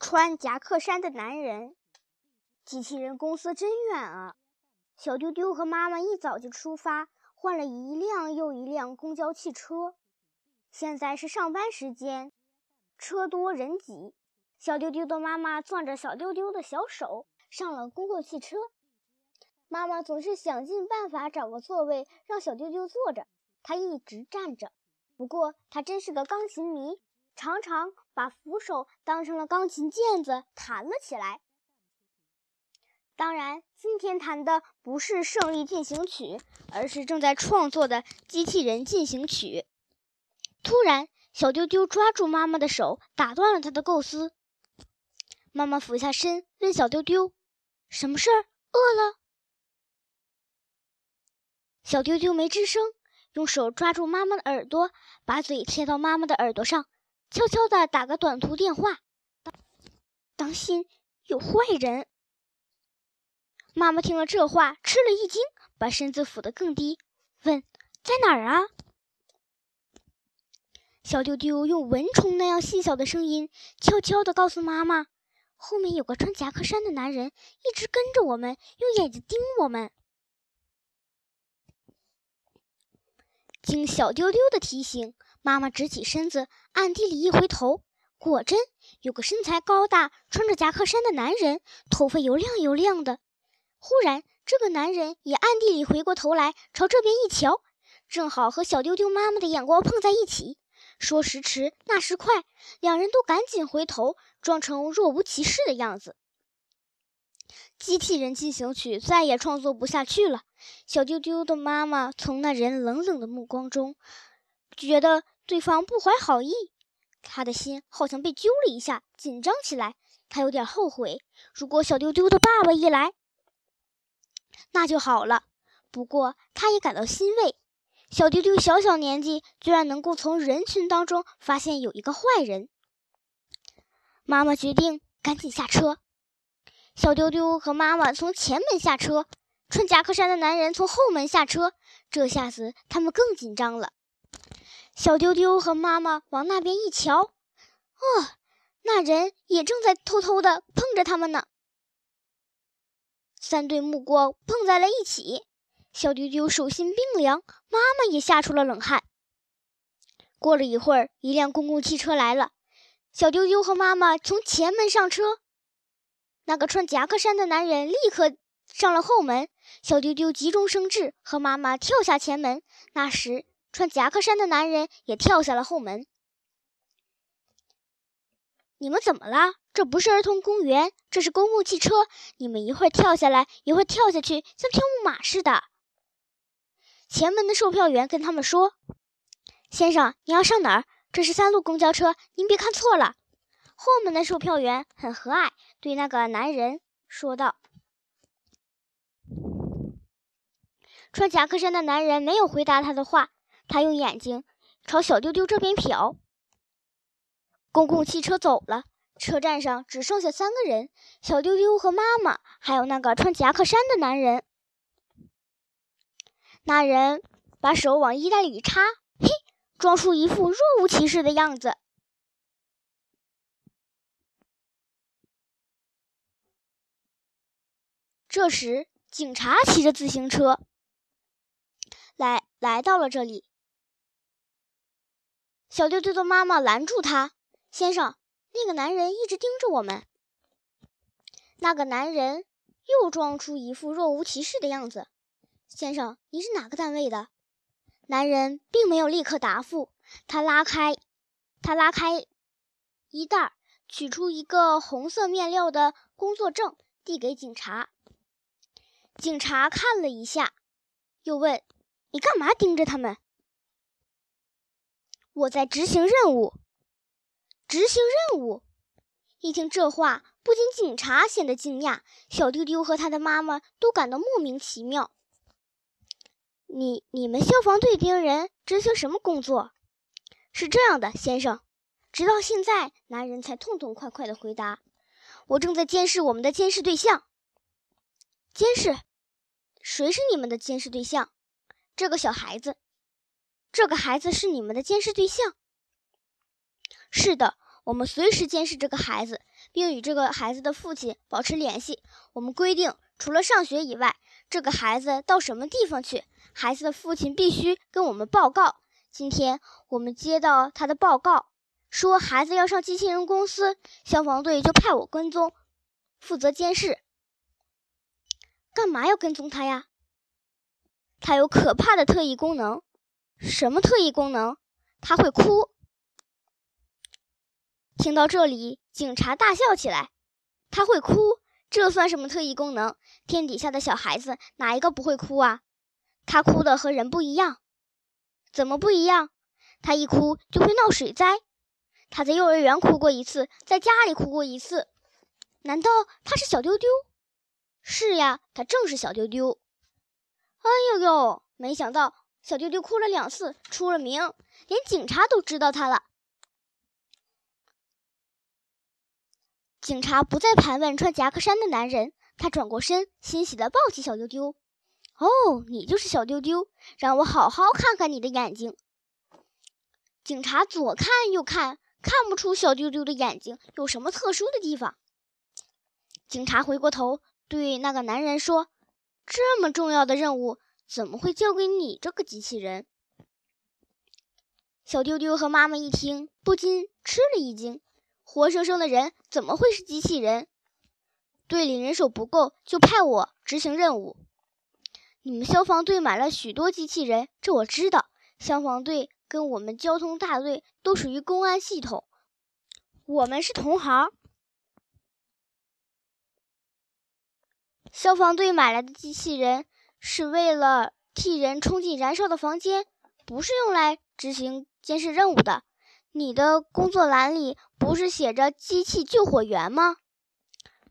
穿夹克衫的男人，机器人公司真远啊！小丢丢和妈妈一早就出发，换了一辆又一辆公交汽车。现在是上班时间，车多人挤。小丢丢的妈妈攥着小丢丢的小手上了公共汽车。妈妈总是想尽办法找个座位让小丢丢坐着，他一直站着。不过他真是个钢琴迷。常常把扶手当成了钢琴键子弹了起来。当然，今天弹的不是《胜利进行曲》，而是正在创作的《机器人进行曲》。突然，小丢丢抓住妈妈的手，打断了他的构思。妈妈俯下身问小丢丢：“什么事儿？饿了？”小丢丢没吱声，用手抓住妈妈的耳朵，把嘴贴到妈妈的耳朵上。悄悄地打个短途电话，当当心有坏人。妈妈听了这话，吃了一惊，把身子俯得更低，问：“在哪儿啊？”小丢丢用蚊虫那样细小的声音，悄悄地告诉妈妈：“后面有个穿夹克衫的男人，一直跟着我们，用眼睛盯我们。”经小丢丢的提醒。妈妈直起身子，暗地里一回头，果真有个身材高大、穿着夹克衫的男人，头发油亮油亮的。忽然，这个男人也暗地里回过头来，朝这边一瞧，正好和小丢丢妈妈的眼光碰在一起。说时迟，那时快，两人都赶紧回头，装成若无其事的样子。机器人进行曲再也创作不下去了。小丢丢的妈妈从那人冷冷的目光中，觉得。对方不怀好意，他的心好像被揪了一下，紧张起来。他有点后悔，如果小丢丢的爸爸一来，那就好了。不过他也感到欣慰，小丢丢小小年纪，居然能够从人群当中发现有一个坏人。妈妈决定赶紧下车。小丢丢和妈妈从前门下车，穿夹克衫的男人从后门下车。这下子他们更紧张了。小丢丢和妈妈往那边一瞧，哦，那人也正在偷偷的碰着他们呢。三对目光碰在了一起，小丢丢手心冰凉，妈妈也吓出了冷汗。过了一会儿，一辆公共汽车来了，小丢丢和妈妈从前门上车，那个穿夹克衫的男人立刻上了后门。小丢丢急中生智，和妈妈跳下前门。那时。穿夹克衫的男人也跳下了后门。你们怎么了？这不是儿童公园，这是公共汽车。你们一会儿跳下来，一会儿跳下去，像跳木马似的。前门的售票员跟他们说：“先生，你要上哪儿？这是三路公交车，您别看错了。”后门的售票员很和蔼，对那个男人说道。穿夹克衫的男人没有回答他的话。他用眼睛朝小丢丢这边瞟。公共汽车走了，车站上只剩下三个人：小丢丢和妈妈，还有那个穿夹克衫的男人。那人把手往衣袋里一插，嘿，装出一副若无其事的样子。这时，警察骑着自行车来来到了这里。小丢丢的妈妈拦住他：“先生，那个男人一直盯着我们。”那个男人又装出一副若无其事的样子：“先生，你是哪个单位的？”男人并没有立刻答复，他拉开他拉开衣袋，取出一个红色面料的工作证，递给警察。警察看了一下，又问：“你干嘛盯着他们？”我在执行任务。执行任务。一听这话，不仅警察显得惊讶，小丢丢和他的妈妈都感到莫名其妙。你、你们消防队兵人执行什么工作？是这样的，先生。直到现在，男人才痛痛快快地回答：“我正在监视我们的监视对象。”监视？谁是你们的监视对象？这个小孩子。这个孩子是你们的监视对象。是的，我们随时监视这个孩子，并与这个孩子的父亲保持联系。我们规定，除了上学以外，这个孩子到什么地方去，孩子的父亲必须跟我们报告。今天我们接到他的报告，说孩子要上机器人公司，消防队就派我跟踪，负责监视。干嘛要跟踪他呀？他有可怕的特异功能。什么特异功能？他会哭。听到这里，警察大笑起来。他会哭，这算什么特异功能？天底下的小孩子哪一个不会哭啊？他哭的和人不一样，怎么不一样？他一哭就会闹水灾。他在幼儿园哭过一次，在家里哭过一次。难道他是小丢丢？是呀，他正是小丢丢。哎呦呦，没想到小丢丢哭了两次，出了名，连警察都知道他了。警察不再盘问穿夹克衫的男人，他转过身，欣喜地抱起小丢丢。“哦，你就是小丢丢，让我好好看看你的眼睛。”警察左看右看，看不出小丢丢的眼睛有什么特殊的地方。警察回过头对那个男人说：“这么重要的任务，怎么会交给你这个机器人？”小丢丢和妈妈一听，不禁吃了一惊。活生生的人怎么会是机器人？队里人手不够，就派我执行任务。你们消防队买了许多机器人，这我知道。消防队跟我们交通大队都属于公安系统，我们是同行。消防队买来的机器人是为了替人冲进燃烧的房间，不是用来执行监视任务的。你的工作栏里不是写着“机器救火员”吗？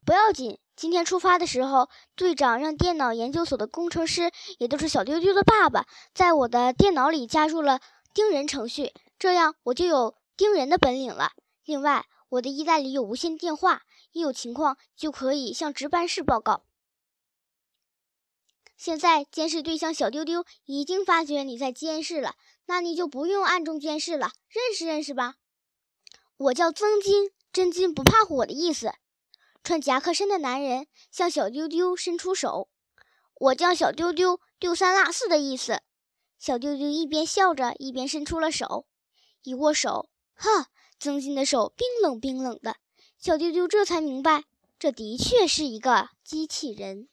不要紧，今天出发的时候，队长让电脑研究所的工程师，也都是小丢丢的爸爸，在我的电脑里加入了盯人程序，这样我就有盯人的本领了。另外，我的衣袋里有无线电话，一有情况就可以向值班室报告。现在监视对象小丢丢已经发觉你在监视了。那你就不用暗中监视了，认识认识吧。我叫曾金，真金不怕火的意思。穿夹克衫的男人向小丢丢伸出手。我叫小丢丢，丢三落四的意思。小丢丢一边笑着，一边伸出了手。一握手，哈，曾金的手冰冷冰冷的。小丢丢这才明白，这的确是一个机器人。